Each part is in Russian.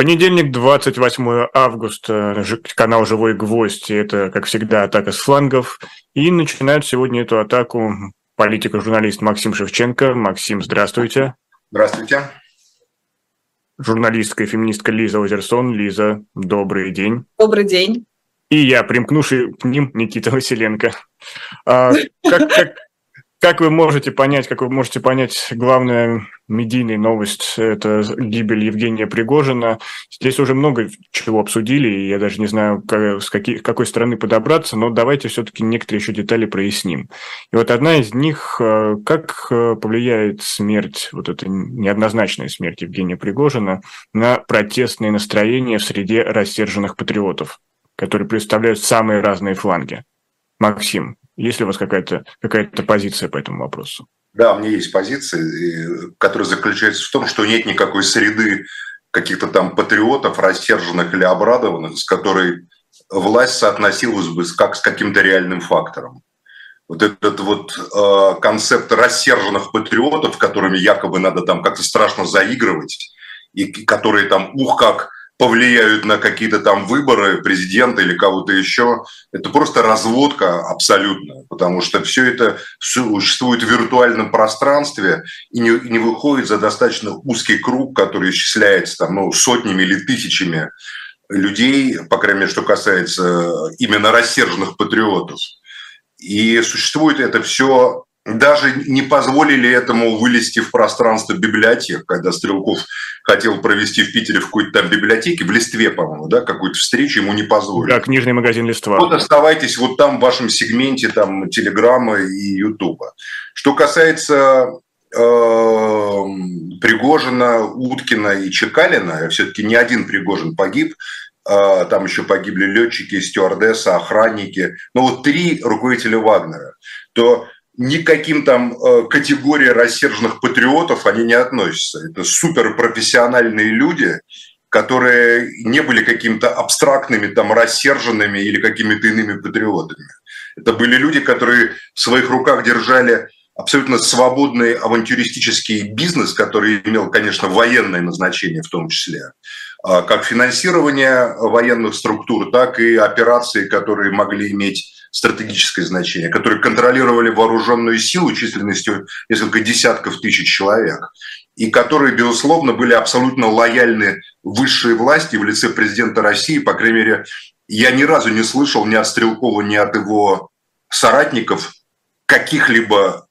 Понедельник, 28 августа, канал «Живой гвоздь». Это, как всегда, атака с флангов. И начинают сегодня эту атаку политик-журналист Максим Шевченко. Максим, здравствуйте. Здравствуйте. Журналистка и феминистка Лиза Озерсон. Лиза, добрый день. Добрый день. И я, примкнувший к ним, Никита Василенко. А, как, как, как вы можете понять, как вы можете понять, главная медийная новость – это гибель Евгения Пригожина. Здесь уже много чего обсудили, и я даже не знаю, как, с какой, какой стороны подобраться, но давайте все-таки некоторые еще детали проясним. И вот одна из них э, – как э, повлияет смерть, вот эта неоднозначная смерть Евгения Пригожина на протестные настроения в среде рассерженных патриотов, которые представляют самые разные фланги. Максим, есть ли у вас какая-то какая позиция по этому вопросу? Да, у меня есть позиция, которая заключается в том, что нет никакой среды каких-то там патриотов, рассерженных или обрадованных, с которой власть соотносилась бы как с каким-то реальным фактором. Вот этот вот э, концепт рассерженных патриотов, которыми якобы надо там как-то страшно заигрывать, и которые там, ух, как повлияют на какие-то там выборы президента или кого-то еще. Это просто разводка абсолютно, потому что все это существует в виртуальном пространстве и не, не выходит за достаточно узкий круг, который исчисляется там, ну, сотнями или тысячами людей, по крайней мере, что касается именно рассерженных патриотов. И существует это все даже не позволили этому вылезти в пространство библиотек, когда Стрелков хотел провести в Питере в какой-то там библиотеке, в Листве, по-моему, да, какую-то встречу, ему не позволили. Да, книжный магазин Листва. Вот оставайтесь вот там в вашем сегменте там Телеграма и Ютуба. Что касается э, Пригожина, Уткина и Чекалина, все-таки не один Пригожин погиб, э, там еще погибли летчики, стюардессы, охранники, но вот три руководителя Вагнера, то никаким там э, категории рассерженных патриотов они не относятся. Это суперпрофессиональные люди, которые не были какими-то абстрактными, там, рассерженными или какими-то иными патриотами. Это были люди, которые в своих руках держали абсолютно свободный авантюристический бизнес, который имел, конечно, военное назначение в том числе, а как финансирование военных структур, так и операции, которые могли иметь стратегическое значение, которые контролировали вооруженную силу численностью несколько десятков тысяч человек, и которые, безусловно, были абсолютно лояльны высшей власти в лице президента России. По крайней мере, я ни разу не слышал ни от Стрелкова, ни от его соратников каких-либо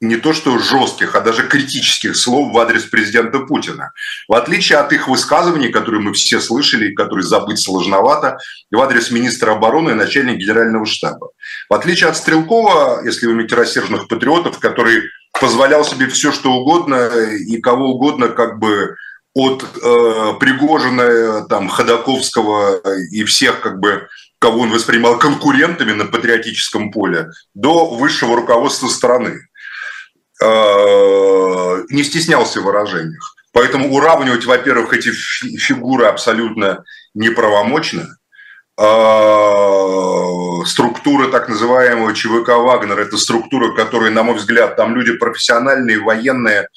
не то что жестких, а даже критических слов в адрес президента Путина. В отличие от их высказываний, которые мы все слышали, которые забыть сложновато, в адрес министра обороны и начальника генерального штаба. В отличие от Стрелкова, если вы имеете рассерженных патриотов, который позволял себе все, что угодно и кого угодно как бы от э, Пригожина, там, Ходаковского и всех как бы кого он воспринимал конкурентами на патриотическом поле, до высшего руководства страны. Не стеснялся в выражениях. Поэтому уравнивать, во-первых, эти фигуры абсолютно неправомочно. Э, структура так называемого ЧВК «Вагнер» – это структура, которая, на мой взгляд, там люди профессиональные, военные,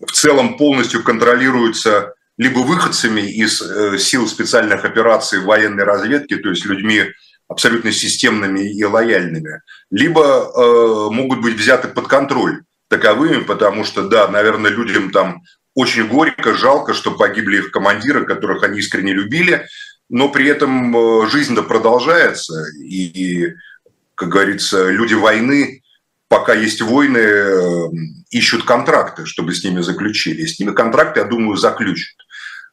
в целом полностью контролируются либо выходцами из э, сил специальных операций военной разведки, то есть людьми абсолютно системными и лояльными, либо э, могут быть взяты под контроль таковыми, потому что, да, наверное, людям там очень горько, жалко, что погибли их командиры, которых они искренне любили, но при этом э, жизнь-то продолжается, и, как говорится, люди войны, пока есть войны, э, ищут контракты, чтобы с ними заключили. И с ними контракты, я думаю, заключат.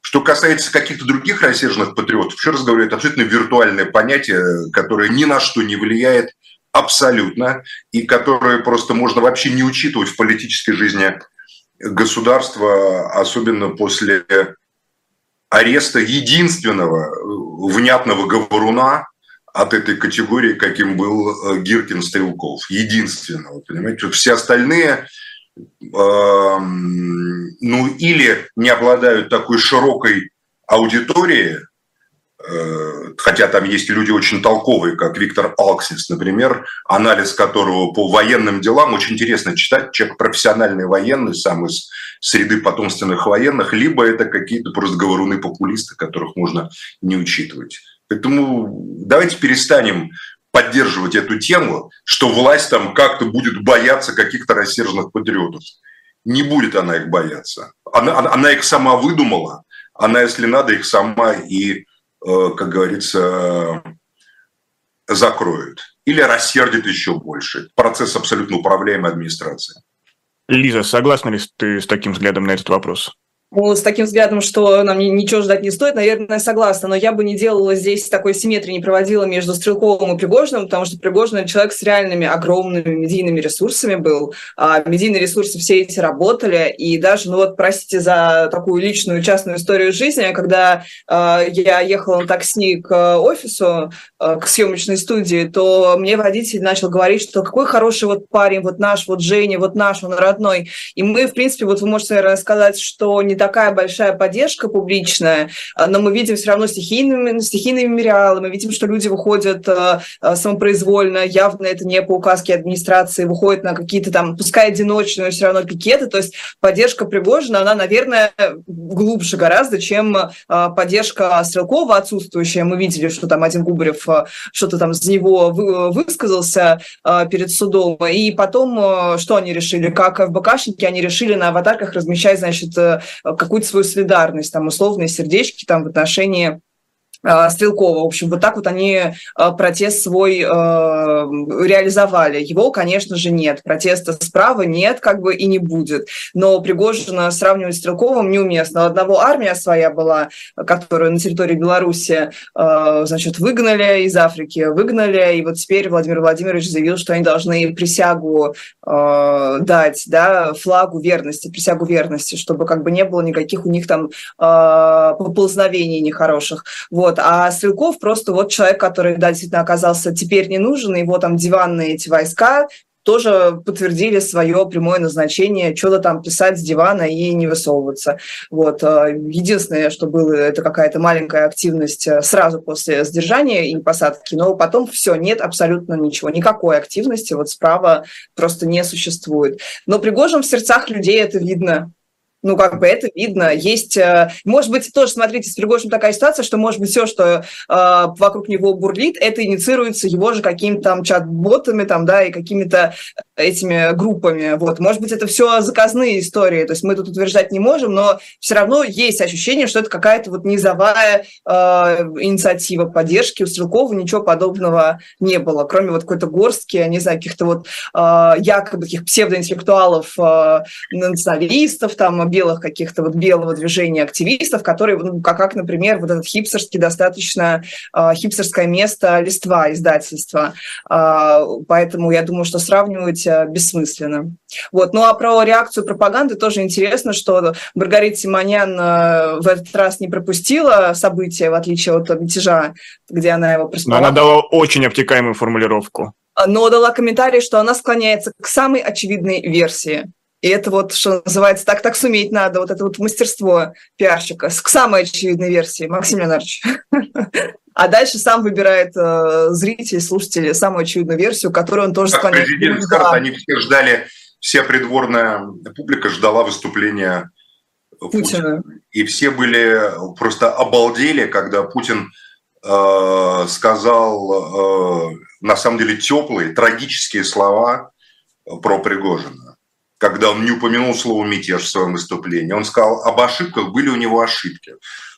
Что касается каких-то других рассерженных патриотов, еще раз говорю, это абсолютно виртуальное понятие, которое ни на что не влияет абсолютно, и которые просто можно вообще не учитывать в политической жизни государства, особенно после ареста единственного внятного говоруна от этой категории, каким был э, Гиркин Стрелков. Единственного, понимаете? Все остальные э, ну или не обладают такой широкой аудиторией, хотя там есть люди очень толковые, как Виктор Алксис, например, анализ которого по военным делам очень интересно читать. Человек профессиональный военный, сам из среды потомственных военных, либо это какие-то просто говоруны-популисты, которых можно не учитывать. Поэтому давайте перестанем поддерживать эту тему, что власть там как-то будет бояться каких-то рассерженных патриотов. Не будет она их бояться. Она, она их сама выдумала, она, если надо, их сама и Э, как говорится, закроют. Или рассердит еще больше. Процесс абсолютно управляемой администрации. Лиза, согласна ли ты с таким взглядом на этот вопрос? Ну, с таким взглядом, что нам ничего ждать не стоит, наверное, согласна. Но я бы не делала здесь такой симметрии, не проводила между Стрелковым и Пригожиным, потому что Пригожин человек с реальными огромными медийными ресурсами был. А медийные ресурсы все эти работали. И даже, ну вот, простите за такую личную, частную историю жизни, когда э, я ехала на такси к офису, э, к съемочной студии, то мне водитель начал говорить, что какой хороший вот парень, вот наш, вот Женя, вот наш, он родной. И мы, в принципе, вот вы можете, наверное, сказать, что не такая большая поддержка публичная, а, но мы видим все равно стихийными, стихийные мемориалы, мы видим, что люди выходят а, а, самопроизвольно, явно это не по указке администрации, выходят на какие-то там, пускай одиночные, но все равно пикеты, то есть поддержка Пригожина, она, наверное, глубже гораздо, чем поддержка Стрелкова отсутствующая. Мы видели, что там один Губарев что-то там за него высказался перед судом, и потом что они решили, как в БКшнике они решили на аватарках размещать, значит, какую-то свою солидарность, там, условные сердечки там, в отношении Стрелкова. В общем, вот так вот они а, протест свой э, реализовали. Его, конечно же, нет. Протеста справа нет, как бы и не будет. Но Пригожина сравнивать с Стрелковым неуместно. У одного армия своя была, которую на территории Беларуси, э, значит, выгнали из Африки, выгнали, и вот теперь Владимир Владимирович заявил, что они должны присягу э, дать, да, флагу верности, присягу верности, чтобы как бы не было никаких у них там поползновений нехороших. Вот. Вот. А Стрелков просто вот человек, который, да, действительно оказался теперь не нужен, его там диванные эти войска тоже подтвердили свое прямое назначение, что-то там писать с дивана и не высовываться. Вот. А, единственное, что было, это какая-то маленькая активность э, сразу после сдержания и посадки, но потом все, нет абсолютно ничего, никакой активности вот справа просто не существует. Но Пригожин в сердцах людей это видно, ну, как бы это видно. Есть, э, может быть, тоже, смотрите, с Пригожиным такая ситуация, что, может быть, все, что э, вокруг него бурлит, это инициируется его же какими-то там чат-ботами, там, да, и какими-то этими группами. Вот. Может быть, это все заказные истории, то есть мы тут утверждать не можем, но все равно есть ощущение, что это какая-то вот низовая э, инициатива поддержки. У Стрелкова ничего подобного не было, кроме вот какой-то горстки, не знаю, каких-то вот э, якобы таких псевдоинтеллектуалов, э, националистов, там, белых каких-то вот белого движения активистов, которые, ну, как, как, например, вот этот хипстерский достаточно э, хипстерское место листва издательства. Э, поэтому я думаю, что сравнивать бессмысленно. Вот. Ну а про реакцию пропаганды тоже интересно, что Маргарита Симонян э, в этот раз не пропустила события, в отличие от мятежа, где она его проспала. Но она дала очень обтекаемую формулировку но дала комментарий, что она склоняется к самой очевидной версии. И это вот, что называется, так, так суметь надо, вот это вот мастерство пиарщика к самой очевидной версии, Максим Леонардович. А дальше сам выбирает э, зритель, слушатель самую очевидную версию, которую он тоже склоняет. Президент скажет, да. они все ждали, вся придворная публика ждала выступления Путина. Путина. И все были просто обалдели, когда Путин э, сказал э, на самом деле теплые, трагические слова про Пригожина когда он не упомянул слово «мятеж» в своем выступлении. Он сказал, об ошибках были у него ошибки.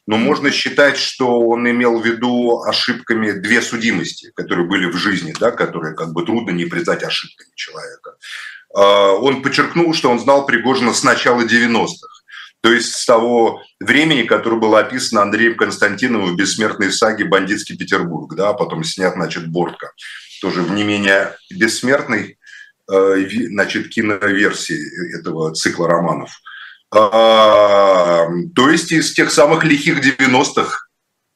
Но можно считать, что он имел в виду ошибками две судимости, которые были в жизни, да, которые как бы трудно не признать ошибками человека. А, он подчеркнул, что он знал Пригожина с начала 90-х. То есть с того времени, которое было описано Андреем Константиновым в бессмертной саге «Бандитский Петербург», да, потом снят, значит, Бортко, тоже в не менее бессмертной Э, значит, киноверсии этого цикла романов. А, то есть из тех самых лихих 90-х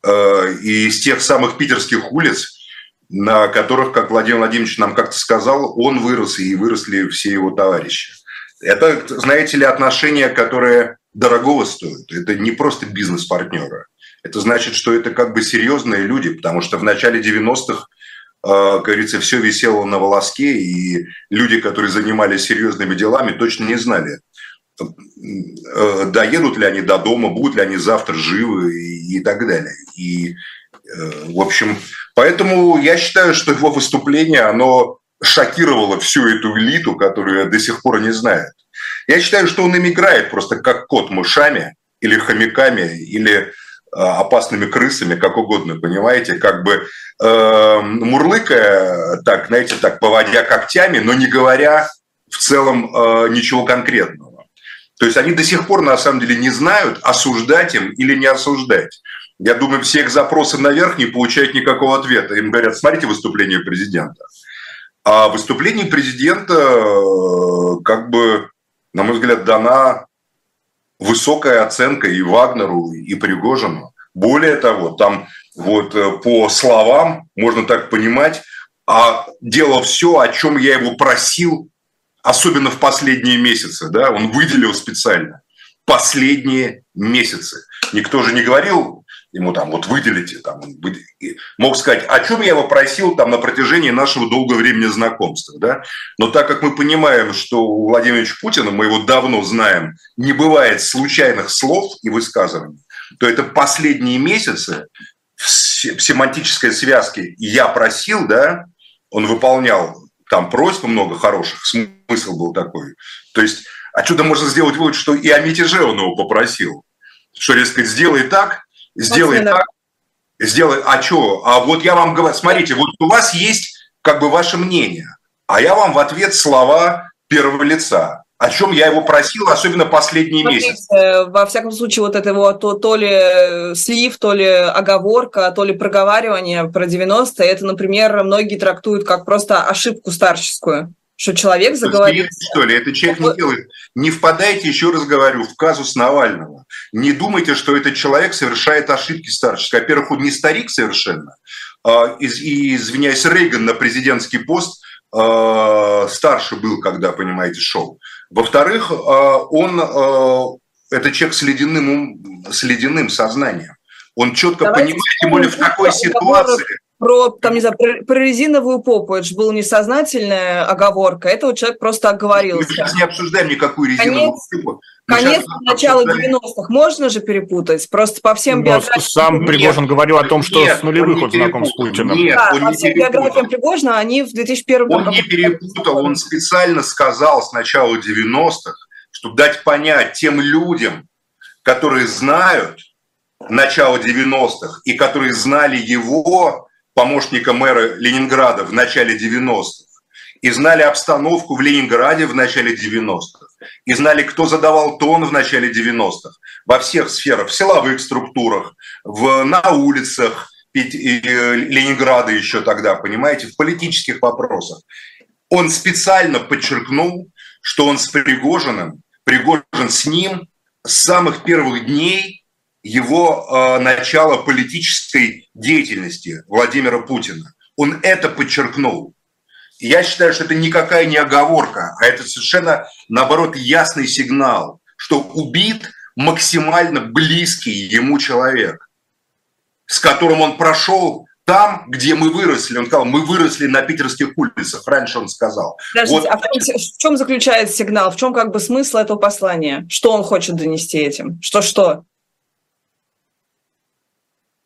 э, и из тех самых питерских улиц, на которых, как Владимир Владимирович нам как-то сказал, он вырос и выросли все его товарищи. Это, знаете ли, отношения, которые дорогого стоят. Это не просто бизнес партнера. это значит, что это как бы серьезные люди, потому что в начале 90-х, э, как говорится, все висело на волоске, и люди, которые занимались серьезными делами, точно не знали, э, доедут ли они до дома, будут ли они завтра живы и, так далее. И, э, в общем, поэтому я считаю, что его выступление, оно шокировало всю эту элиту, которую до сих пор не знает. Я считаю, что он им играет просто как кот мышами или хомяками, или опасными крысами, как угодно, понимаете, как бы э, мурлыкая, так, знаете, так, поводя когтями, но не говоря в целом э, ничего конкретного. То есть они до сих пор, на самом деле, не знают, осуждать им или не осуждать. Я думаю, все их запросы наверх не получают никакого ответа. Им говорят, смотрите выступление президента. А выступление президента, э, как бы, на мой взгляд, дана высокая оценка и Вагнеру, и Пригожину. Более того, там вот э, по словам можно так понимать, а делал все, о чем я его просил, особенно в последние месяцы, да, он выделил специально последние месяцы. Никто же не говорил ему там вот выделите, там, мог сказать, о чем я его просил там на протяжении нашего долгого времени знакомства, да? Но так как мы понимаем, что у Владимира Путина, мы его давно знаем, не бывает случайных слов и высказываний, то это последние месяцы в семантической связке «я просил», да, он выполнял там просьб много хороших, смысл был такой. То есть отсюда можно сделать вывод, что и о мятеже он его попросил, что, резко сделай так, сделай так, сделай, а что? А вот я вам говорю, смотрите, вот у вас есть как бы ваше мнение, а я вам в ответ слова первого лица о чем я его просил, особенно последние Смотрите, месяцы. Во всяком случае, вот это его то, то ли слив, то ли оговорка, то ли проговаривание про 90 это, например, многие трактуют как просто ошибку старческую что человек заговорил. Что ли, это человек не делает. Не впадайте, еще раз говорю, в казус Навального. Не думайте, что этот человек совершает ошибки старческие. Во-первых, он не старик совершенно. А, и, извиняюсь, Рейган на президентский пост а, старше был, когда, понимаете, шел. Во-вторых, а, он это человек с ледяным, с ледяным сознанием. Он четко Давайте понимает, тем более в такой ситуации про, там, не знаю, про, про резиновую попу, это же была несознательная оговорка, это вот человек просто оговорился. Мы сейчас не обсуждаем никакую резиновую конец, попу. Конец начала 90-х можно же перепутать, просто по всем биографиям... Сам Пригожин нет, говорил о том, что нет, с нулевых он знаком с Путиным. Нет, да, он по всем перепутал. биографиям Пригожина они в 2001 году... Он не перепутал, он специально сказал с начала 90-х, чтобы дать понять тем людям, которые знают начало 90-х и которые знали его, помощника мэра Ленинграда в начале 90-х, и знали обстановку в Ленинграде в начале 90-х, и знали, кто задавал тон в начале 90-х, во всех сферах, в силовых структурах, в, на улицах э, Ленинграда еще тогда, понимаете, в политических вопросах. Он специально подчеркнул, что он с Пригожиным, Пригожин с ним с самых первых дней его э, начала политической деятельности Владимира Путина. Он это подчеркнул. Я считаю, что это никакая не оговорка, а это совершенно, наоборот, ясный сигнал, что убит максимально близкий ему человек, с которым он прошел там, где мы выросли. Он сказал, мы выросли на питерских улицах, раньше он сказал. Подождите, вот. а в чем заключается сигнал? В чем как бы смысл этого послания? Что он хочет донести этим? Что-что?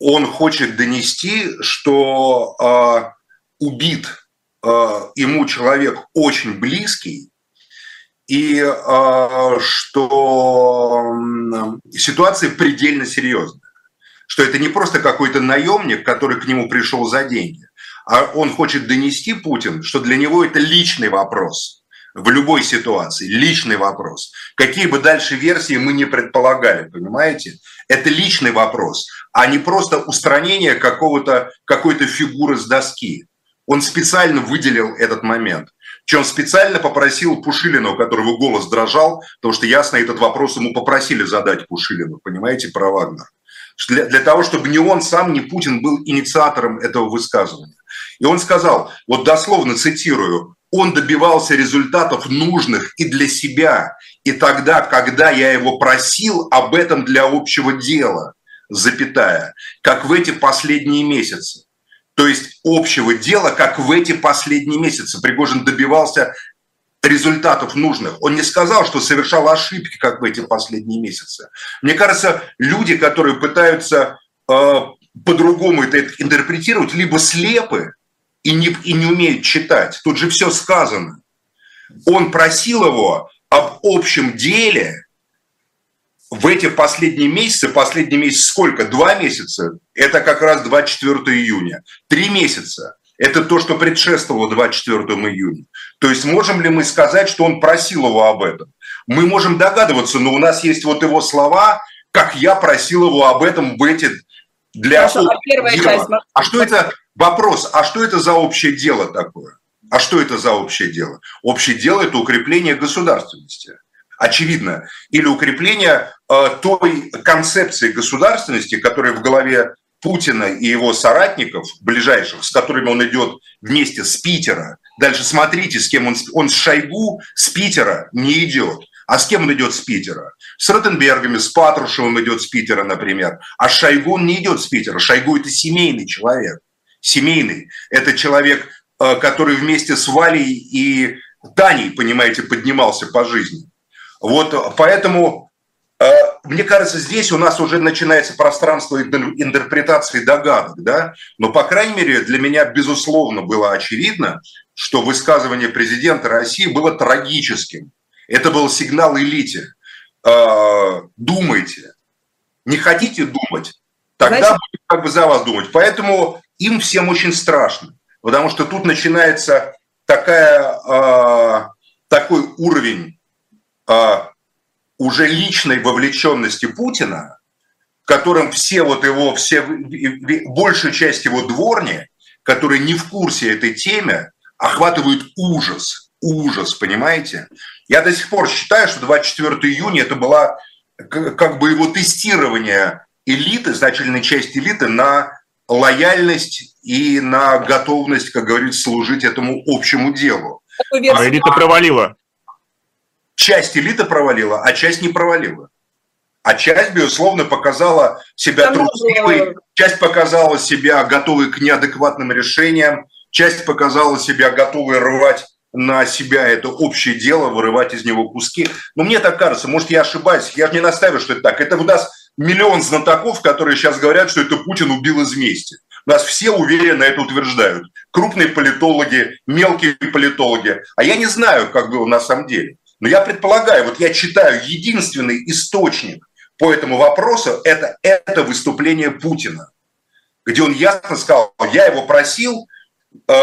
он хочет донести, что э, убит ему человек очень близкий, и э, что э, ситуация предельно серьезная. Что это не просто какой-то наемник, который к нему пришел за деньги, а он хочет донести Путин, что для него это личный вопрос – в любой ситуации, личный вопрос. Какие бы дальше версии мы не предполагали, понимаете? Это личный вопрос, а не просто устранение какого-то, какой-то фигуры с доски. Он специально выделил этот момент. Чем специально попросил Пушилина, у которого голос дрожал, потому что ясно, этот вопрос ему попросили задать Пушилину, понимаете, про Вагнер. Для, для того, чтобы ни он сам, ни Путин был инициатором этого высказывания. И он сказал, вот дословно цитирую, он добивался результатов нужных и для себя, и тогда, когда я его просил об этом для общего дела. запятая, как в эти последние месяцы. То есть общего дела, как в эти последние месяцы. Пригожин добивался результатов нужных. Он не сказал, что совершал ошибки, как в эти последние месяцы. Мне кажется, люди, которые пытаются э, по-другому это интерпретировать, либо слепы и не, и не умеют читать. Тут же все сказано. Он просил его об общем деле в эти последние месяцы, последний месяц сколько? Два месяца? Это как раз 24 июня. Три месяца. Это то, что предшествовало 24 июня. То есть можем ли мы сказать, что он просил его об этом? Мы можем догадываться, но у нас есть вот его слова, как я просил его об этом в эти для Хорошо, а первая часть... А что это вопрос? А что это за общее дело такое? А что это за общее дело? Общее дело – это укрепление государственности. Очевидно. Или укрепление э, той концепции государственности, которая в голове Путина и его соратников ближайших, с которыми он идет вместе с Питера. Дальше смотрите, с кем он, он с Шойгу с Питера не идет. А с кем он идет с Питера? С Ротенбергами, с Патрушевым идет с Питера, например. А Шойгу он не идет с Питера. Шойгу – это семейный человек. Семейный. Это человек, э, который вместе с Валей и Таней, понимаете, поднимался по жизни. Вот поэтому, э, мне кажется, здесь у нас уже начинается пространство интерпретации догадок, да, но, по крайней мере, для меня, безусловно, было очевидно, что высказывание президента России было трагическим. Это был сигнал элите. Э, думайте. Не хотите думать? Тогда Знаете... будет как бы за вас думать. Поэтому им всем очень страшно, потому что тут начинается такая, э, такой уровень уже личной вовлеченности Путина, в котором все вот его, все, большая часть его дворни, которые не в курсе этой темы, охватывают ужас, ужас, понимаете? Я до сих пор считаю, что 24 июня это была как бы его тестирование элиты, значительной части элиты на лояльность и на готовность, как говорится, служить этому общему делу. А элита провалила. Часть элиты провалила, а часть не провалила. А часть, безусловно, показала себя трусливой, часть показала себя готовой к неадекватным решениям, часть показала себя готовой рвать на себя это общее дело, вырывать из него куски. Но мне так кажется, может, я ошибаюсь, я же не настаиваю, что это так. Это у нас миллион знатоков, которые сейчас говорят, что это Путин убил из мести. Нас все уверенно это утверждают. Крупные политологи, мелкие политологи. А я не знаю, как было на самом деле. Но я предполагаю, вот я читаю, единственный источник по этому вопросу – это, это выступление Путина, где он ясно сказал, я его просил, э,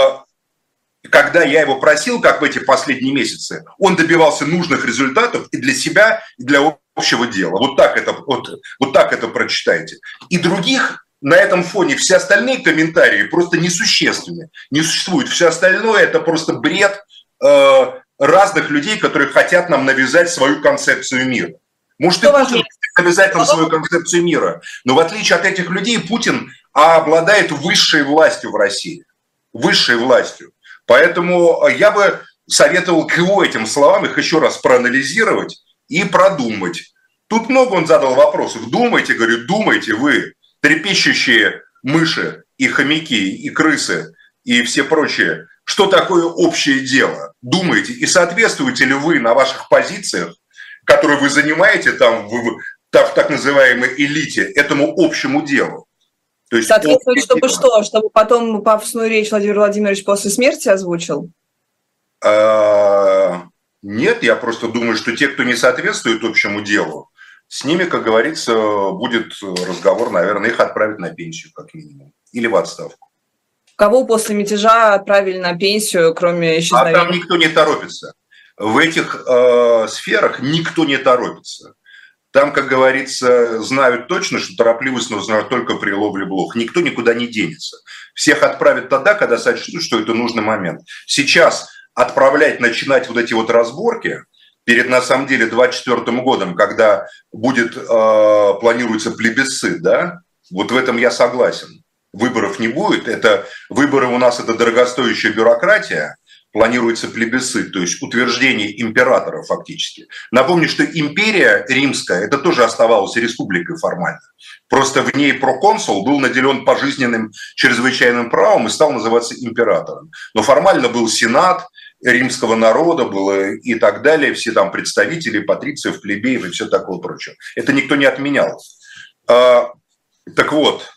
когда я его просил, как в эти последние месяцы, он добивался нужных результатов и для себя, и для общего дела. Вот так это, вот, вот так это прочитайте. И других на этом фоне все остальные комментарии просто несущественны. Не существует. Все остальное это просто бред, э, разных людей, которые хотят нам навязать свою концепцию мира. Может, и Путин навязать нам свою концепцию мира, но в отличие от этих людей Путин обладает высшей властью в России. Высшей властью. Поэтому я бы советовал к его этим словам их еще раз проанализировать и продумать. Тут много он задал вопросов. Думайте, говорю, думайте вы, трепещущие мыши и хомяки, и крысы, и все прочие что такое общее дело. Думаете, и соответствуете ли вы на ваших позициях, которые вы занимаете там в, в, в так называемой элите, этому общему делу? То есть Соответствовать, чтобы дело. что? Чтобы потом пафосную речь Владимир Владимирович после смерти озвучил? А, нет, я просто думаю, что те, кто не соответствует общему делу, с ними, как говорится, будет разговор, наверное, их отправят на пенсию, как минимум, или в отставку. Кого после мятежа отправили на пенсию, кроме исчезновения? А там никто не торопится. В этих э, сферах никто не торопится. Там, как говорится, знают точно, что торопливость нужна только при ловле блох. Никто никуда не денется. Всех отправят тогда, когда сочтут, что это нужный момент. Сейчас отправлять, начинать вот эти вот разборки перед, на самом деле, 24 годом, когда будет, э, планируется плебисцит, да, вот в этом я согласен выборов не будет. Это выборы у нас это дорогостоящая бюрократия. планируется плебисцит, то есть утверждение императора фактически. Напомню, что империя римская, это тоже оставалась республикой формально. Просто в ней проконсул был наделен пожизненным чрезвычайным правом и стал называться императором. Но формально был сенат, римского народа было и так далее, все там представители, патрициев, плебеев и все такое прочее. Это никто не отменял. А, так вот,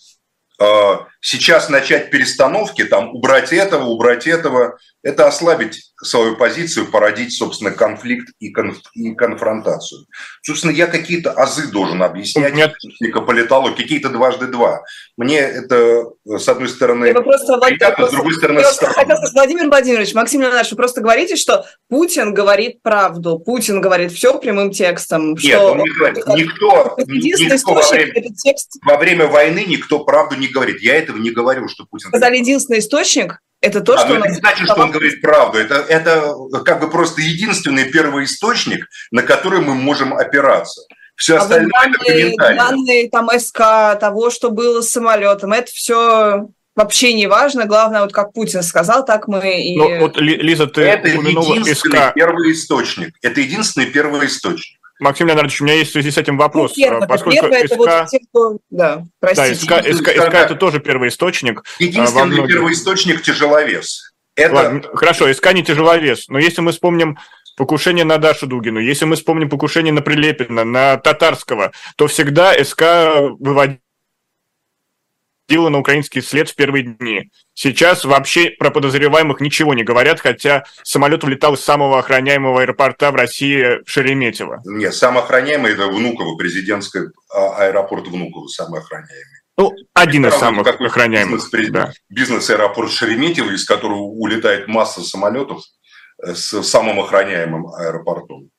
сейчас начать перестановки, там, убрать этого, убрать этого, это ослабить свою позицию, породить, собственно, конфликт и, конф, и конфронтацию. Собственно, я какие-то азы должен объяснять, Нет. политологу, какие-то дважды два. Мне это, с одной стороны, я просто, приятно, с другой стороны, странно. Владимир Владимирович, Максим Леонидович, вы просто говорите, что Путин говорит правду, Путин говорит все прямым текстом. Нет, что он не говорит. Никто, никто во, время, текст... во время войны никто правду не говорит. Я этого не говорю, что Путин... Сказали единственный источник, это то, а, что... это не значит, что он говорит правду. Это, это как бы просто единственный первый источник, на который мы можем опираться. Все а остальное данные, это комментарии. Данные там СК, того, что было с самолетом, это все вообще не важно. Главное, вот как Путин сказал, так мы и... Ну, вот, Лиза, ты это единственный СК. первый источник. Это единственный первый источник. Максим Леонидович, у меня есть в связи с этим вопрос. Ну, первое, поскольку первое, СК... это вот те, кто... Да, простите. Да, СК, СК, СК это тоже первый источник. Единственный многих... первый источник – тяжеловес. Это... Ладно, хорошо, СК не тяжеловес, но если мы вспомним покушение на Дашу Дугину, если мы вспомним покушение на Прилепина, на Татарского, то всегда СК выводил входила на украинский след в первые дни. Сейчас вообще про подозреваемых ничего не говорят, хотя самолет улетал из самого охраняемого аэропорта в России Шереметьево. Нет, самый охраняемый – это Внуково, президентский а, аэропорт Внуково, самый охраняемый. Ну, один из самых охраняемых. Бизнес, да. бизнес-аэропорт Шереметьево, из которого улетает масса самолетов э, с самым охраняемым аэропортом.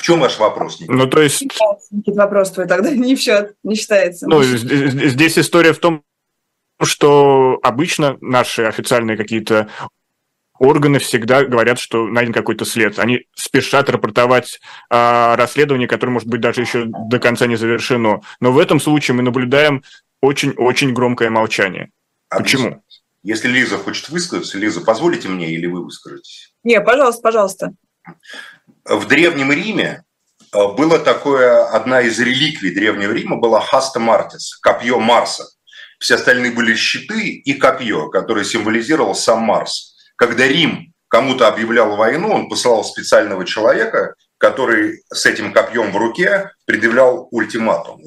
В чем ваш вопрос? Никита? Ну, то есть... Никит, вопрос твой тогда не в счет, не считается. Ну, здесь история в том, что обычно наши официальные какие-то органы всегда говорят, что найден какой-то след. Они спешат рапортовать о расследовании, которое, может быть, даже еще до конца не завершено. Но в этом случае мы наблюдаем очень-очень громкое молчание. Объясню. Почему? Если Лиза хочет высказаться, Лиза, позволите мне или вы выскажетесь? Не, пожалуйста, пожалуйста в Древнем Риме э, было такое, одна из реликвий Древнего Рима была хаста мартис, копье Марса. Все остальные были щиты и копье, которое символизировало сам Марс. Когда Рим кому-то объявлял войну, он посылал специального человека, который с этим копьем в руке предъявлял ультиматум.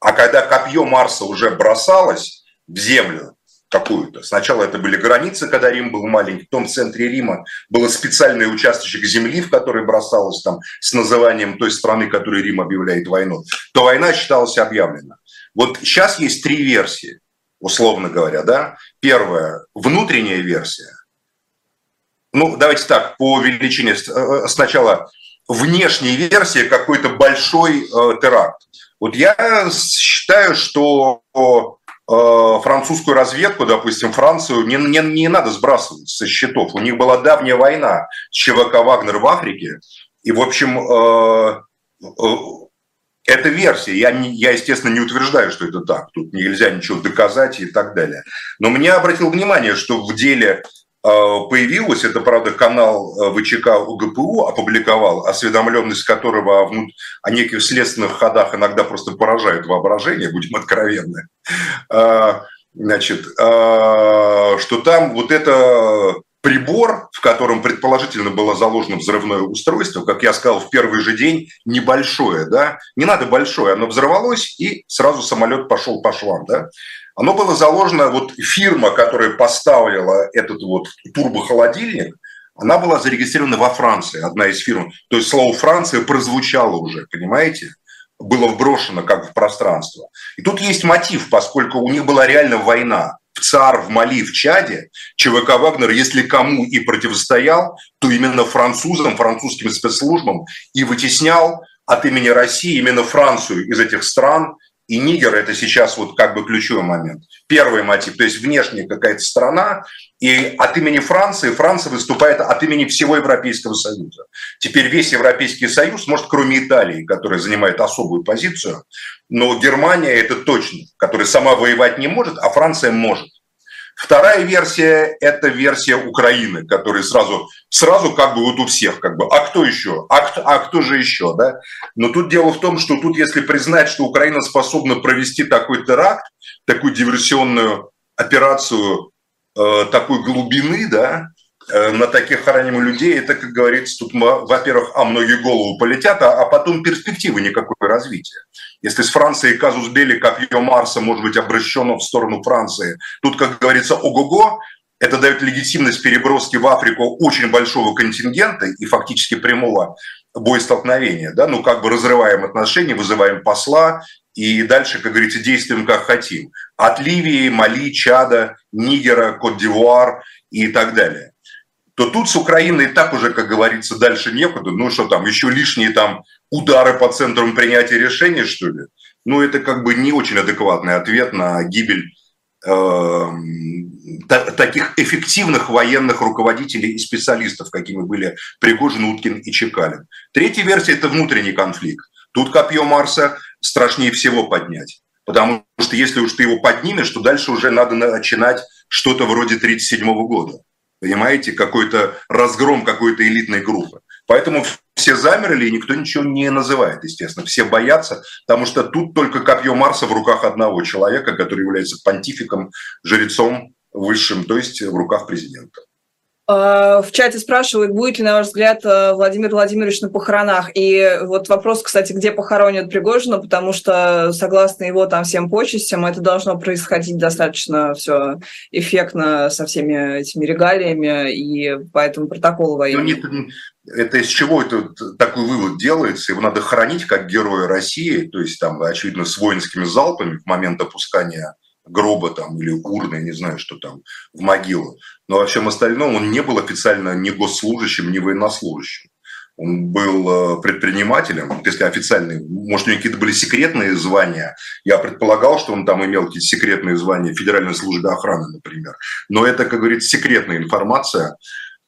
А когда копье Марса уже бросалось в землю, какую-то. Сначала это были границы, когда Рим был маленький, в центре Рима был специальный участочек земли, в который бросалось там с называнием той страны, которой Рим объявляет войну, то война считалась объявлена. Вот сейчас есть три версии, условно говоря, да. Первая – внутренняя версия. Ну, давайте так, по величине. Э, сначала внешняя версия какой-то большой э, теракт. Вот я считаю, что Э, французскую разведку, допустим, Францию, не, не, не надо сбрасывать со счетов. У них была давняя война с ЧВК «Вагнер» в Африке. И, в общем, э, э, это версия. Я, не, я, естественно, не утверждаю, что это так. Тут нельзя ничего доказать и так далее. Но меня обратил внимание, что в деле а, появилось, это, правда, канал а, ВЧК УГПУ опубликовал, осведомленность которого о, внут... о неких следственных ходах иногда просто поражает воображение, будем откровенны. А, значит, что там вот это прибор, в котором предположительно было заложено взрывное устройство, как я сказал, в первый же день небольшое, да, не надо большое, оно взорвалось, и сразу самолет пошел по швам, да. Оно было заложено, вот фирма, которая поставила этот вот турбохолодильник, она была зарегистрирована во Франции, одна из фирм. То есть слово «Франция» прозвучало уже, понимаете? Было вброшено как в пространство. И тут есть мотив, поскольку у них была реально война. В ЦАР, в Мали, в Чаде ЧВК «Вагнер», если кому и противостоял, то именно французам, французским спецслужбам и вытеснял от имени России именно Францию из этих стран и Нигер – это сейчас вот как бы ключевой момент. Первый мотив, то есть внешняя какая-то страна, и от имени Франции Франция выступает от имени всего Европейского Союза. Теперь весь Европейский Союз, может, кроме Италии, которая занимает особую позицию, но Германия – это точно, которая сама воевать не может, а Франция может. Вторая версия – это версия Украины, которая сразу, сразу как бы вот у всех, как бы, а кто еще? А кто, а кто же еще, да? Но тут дело в том, что тут, если признать, что Украина способна провести такой теракт, такую диверсионную операцию э, такой глубины, да, на таких храним людей, это, как говорится, тут, во-первых, а многие голову полетят, а, а потом перспективы никакой развития. Если с Францией казус Бели копье Марса может быть обращено в сторону Франции, тут, как говорится, ого-го, это дает легитимность переброски в Африку очень большого контингента и фактически прямого боестолкновения. Да? Ну, как бы разрываем отношения, вызываем посла и дальше, как говорится, действуем как хотим. От Ливии, Мали, Чада, Нигера, Кот-Дивуар и так далее то тут с Украиной так уже, как говорится, дальше некуда. Ну что там, еще лишние там удары по центрам принятия решений, что ли? Ну это как бы не очень адекватный ответ на гибель э, таких эффективных военных руководителей и специалистов, какими были Пригожин, Уткин и Чекалин. Третья версия – это внутренний конфликт. Тут копье Марса страшнее всего поднять. Потому что если уж ты его поднимешь, то дальше уже надо начинать что-то вроде 1937 года понимаете, какой-то разгром какой-то элитной группы. Поэтому все замерли, и никто ничего не называет, естественно. Все боятся, потому что тут только копье Марса в руках одного человека, который является понтификом, жрецом высшим, то есть в руках президента. А, в чате спрашивают, будет ли, на ваш взгляд, э, Владимир Владимирович на похоронах. И вот вопрос, кстати, где похоронят Пригожина, потому что, согласно его там всем почестям, это должно происходить достаточно все эффектно со всеми этими регалиями, и поэтому протокол военный. Это из чего это такой вывод делается? Его надо хранить как героя России, то есть там, очевидно, с воинскими залпами в момент опускания гроба там или урны, не знаю, что там, в могилу. Но во всем остальном он не был официально ни госслужащим, ни военнослужащим. Он был э, предпринимателем, если официальные, может, у него какие-то были секретные звания. Я предполагал, что он там имел какие-то секретные звания Федеральной службы охраны, например. Но это, как говорится, секретная информация.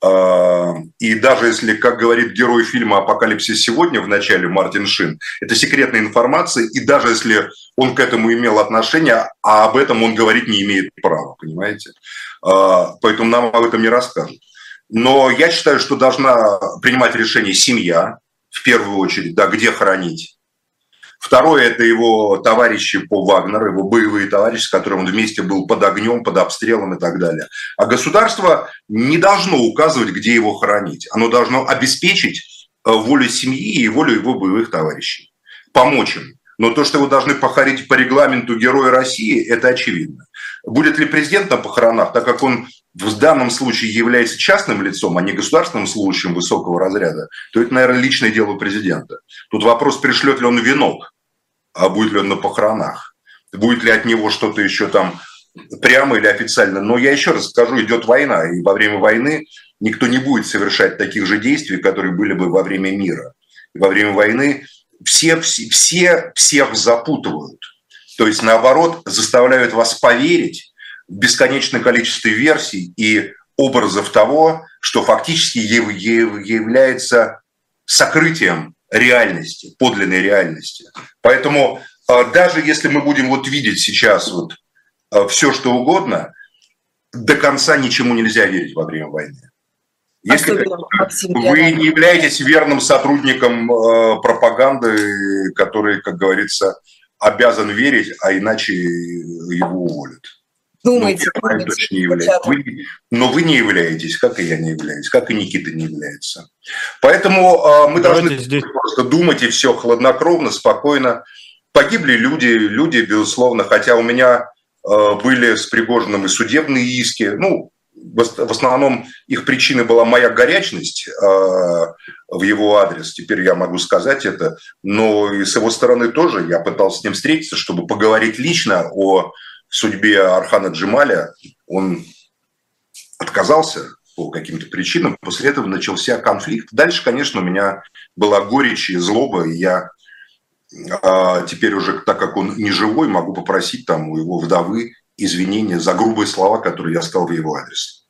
А, и даже если, как говорит герой фильма «Апокалипсис сегодня» в начале Мартин Шин, это секретная информация, и даже если он к этому имел отношение, а об этом он говорить не имеет права, понимаете? А, поэтому нам об этом не расскажут. Но я считаю, что должна принимать решение семья, в первую очередь, да, где хранить Второе – это его товарищи по Вагнеру, его боевые товарищи, с которыми он вместе был под огнем, под обстрелом и так далее. А государство не должно указывать, где его хоронить. Оно должно обеспечить э, волю семьи и волю его боевых товарищей, помочь им. Но то, что его должны похоронить по регламенту Героя России, это очевидно. Будет ли президент на похоронах, так как он в данном случае является частным лицом, а не государственным служащим высокого разряда, то это, наверное, личное дело президента. Тут вопрос, пришлет ли он венок, а будет ли он на похоронах, будет ли от него что-то еще там прямо или официально. Но я еще раз скажу, идет война, и во время войны никто не будет совершать таких же действий, которые были бы во время мира. И во время войны все, все, все всех запутывают. То есть, наоборот, заставляют вас поверить бесконечное количество версий и образов того, что фактически является сокрытием реальности, подлинной реальности. Поэтому а, даже если мы будем вот видеть сейчас вот а, все, что угодно, до конца ничему нельзя верить во время войны. Если вы не являетесь верным сотрудником э, пропаганды, который, как говорится, обязан верить, а иначе его уволят. Думаете, ну, думаете точно не являюсь. Вы, но вы не являетесь, как и я не являюсь, как и Никита не является. Поэтому э, мы Давайте должны здесь... просто думать и все хладнокровно, спокойно. Погибли люди, люди, безусловно, хотя у меня э, были с Пригожиным и судебные иски. Ну, в основном их причиной была моя горячность э, в его адрес, теперь я могу сказать это, но и с его стороны тоже я пытался с ним встретиться, чтобы поговорить лично о судьбе Архана Джималя. Он отказался по каким-то причинам, после этого начался конфликт. Дальше, конечно, у меня была горечь и злоба, и я а, теперь уже, так как он не живой, могу попросить там у его вдовы извинения за грубые слова, которые я сказал в его адрес.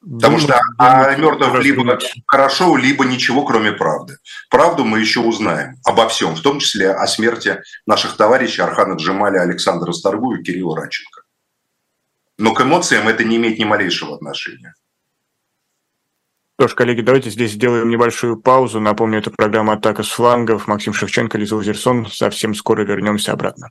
Потому что о мертвых либо хорошо, либо ничего, кроме правды. Правду мы еще узнаем обо всем, в том числе о смерти наших товарищей Архана Джемаля, Александра Старгу и Кирилла Радченко. Но к эмоциям это не имеет ни малейшего отношения. Что ж, коллеги, давайте здесь сделаем небольшую паузу. Напомню, это программа «Атака с флангов». Максим Шевченко, Лиза Лазерсон. Совсем скоро вернемся обратно.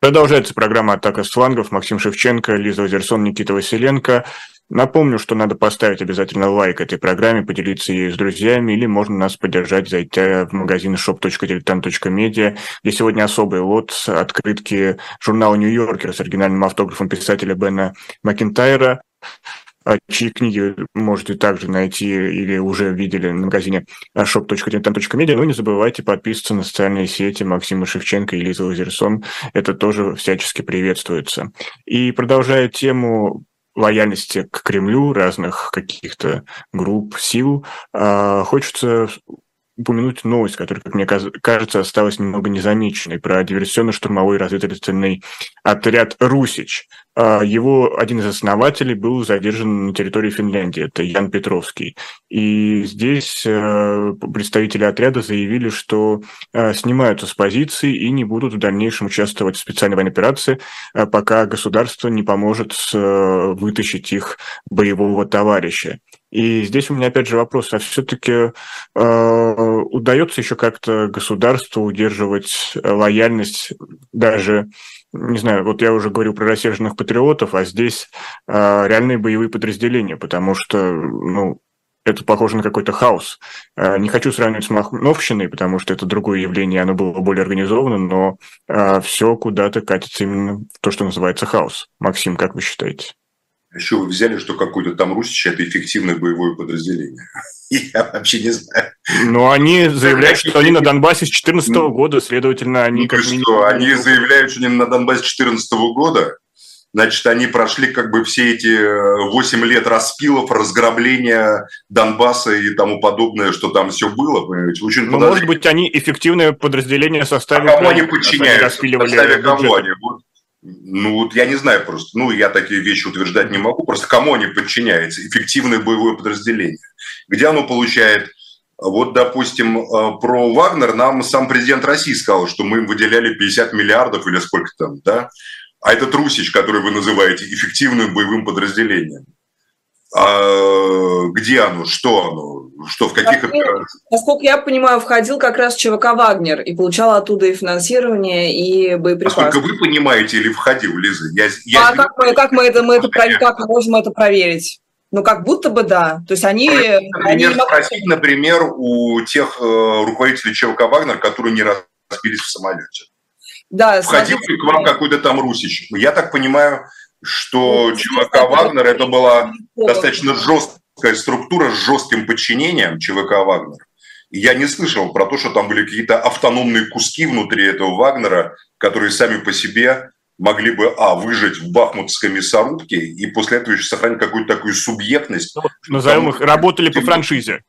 Продолжается программа «Атака с флангов». Максим Шевченко, Лиза Озерсон, Никита Василенко. Напомню, что надо поставить обязательно лайк этой программе, поделиться ею с друзьями, или можно нас поддержать, зайдя в магазин shop.diletant.media, где сегодня особый лот открытки журнала «Нью-Йоркер» с оригинальным автографом писателя Бена Макентайра чьи книги можете также найти или уже видели на магазине shop.content.media. Ну, не забывайте подписываться на социальные сети Максима Шевченко и Лиза Лазерсон. Это тоже всячески приветствуется. И продолжая тему лояльности к Кремлю, разных каких-то групп, сил, а, хочется упомянуть новость, которая, как мне кажется, осталась немного незамеченной, про диверсионно-штурмовой разведывательный отряд «Русич». А, его один из основателей был задержан на территории Финляндии, это Ян Петровский. И здесь э, представители отряда заявили, что э, снимаются с позиции и не будут в дальнейшем участвовать в специальной военной операции, э, пока государство не поможет вытащить их боевого товарища. И здесь у меня опять же вопрос, а все-таки э, удается еще как-то государству удерживать лояльность даже не знаю, вот я уже говорил про рассерженных патриотов, а здесь э, реальные боевые подразделения, потому что, ну, это похоже на какой-то хаос. Э, не хочу сравнивать с Махновщиной, потому что это другое явление, оно было более организовано, но э, все куда-то катится именно то, что называется хаос. Максим, как вы считаете? Еще вы взяли, что какой-то там Русич – это эффективное боевое подразделение. Я вообще не знаю. Но они заявляют, что они на Донбассе с 2014 года, следовательно, они ну, как минимум... Что, они заявляют, что они на Донбассе с 2014 года? Значит, они прошли как бы все эти 8 лет распилов, разграбления Донбасса и тому подобное, что там все было. Понимаете? Очень ну, может быть, они эффективное подразделение составили... А кому они подчиняются? В составе кого они? Вот ну, вот я не знаю просто, ну, я такие вещи утверждать не могу, просто кому они подчиняются? Эффективное боевое подразделение. Где оно получает вот, допустим, э, про Вагнер нам сам президент России сказал, что мы им выделяли 50 миллиардов или сколько там, да? А этот Русич, который вы называете эффективным боевым подразделением, а где оно, что оно, что в каких операциях? Насколько я понимаю, входил как раз ЧВК «Вагнер» и получал оттуда и финансирование, и боеприпасы. Насколько вы понимаете или входил, Лиза? Я, я а как мы, как мы это, мы это, как мы можем это проверить? Ну, как будто бы да. То есть они... Например, они спросить, например, у тех э, руководителей ЧВК «Вагнер», которые не разбились в самолете. Да, Входил ли к вам какой-то там Русич? Я так понимаю, что ну, ЧВК «Вагнер» это была достаточно жесткая структура с жестким подчинением ЧВК «Вагнер». Я не слышал про то, что там были какие-то автономные куски внутри этого Вагнера, которые сами по себе могли бы, а, выжить в бахмутской мясорубке и после этого еще сохранить какую-то такую субъектность. Ну, назовем их, работали по франшизе.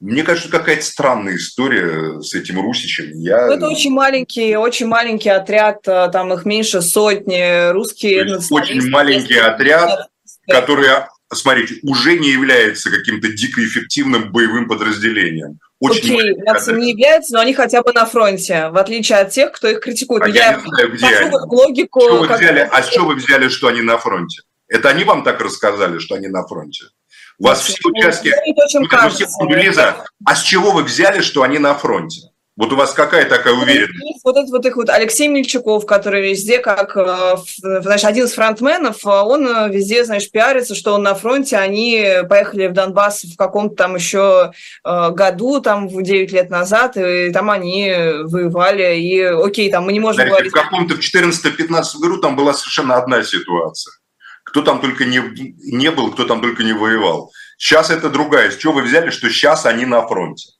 Мне кажется, какая-то странная история с этим Русичем. Я... Ну, это очень маленький, очень маленький отряд, э, там их меньше сотни, русские Очень маленький отряд, который, смотрите, уже не является каким-то дико эффективным боевым подразделением. очень Окей, нацией не являются, но они хотя бы на фронте, в отличие от тех, кто их критикует. А я, я не знаю, где они. логику. Что вы взяли, а с чего вы взяли, что они на фронте? Это они вам так рассказали, что они на фронте? У вас все участки... Ну, Лиза, а с чего вы взяли, что они на фронте? Вот у вас какая такая уверенность? Вот этот вот их вот Алексей Мельчаков, который везде как, э, знаешь, один из фронтменов, а он э, везде, знаешь, пиарится, что он на фронте, они поехали в Донбасс в каком-то там еще э, году, там, 9 лет назад, и там они воевали, и окей, там мы не можем Смотрите, говорить... В каком-то в 14-15 году там была совершенно одна ситуация. Кто там только не, не был, кто там только не воевал. Сейчас это другая. С чего вы взяли, что сейчас они на фронте?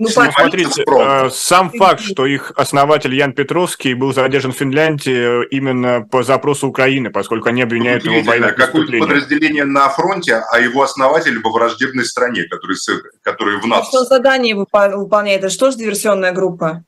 Ну, смотрите, э, сам факт, что их основатель Ян Петровский был задержан в Финляндии именно по запросу Украины, поскольку они обвиняют его в военных Какое подразделение на фронте, а его основатель во враждебной стране, который, который в нас. А что задание выполняет? Это что же диверсионная группа?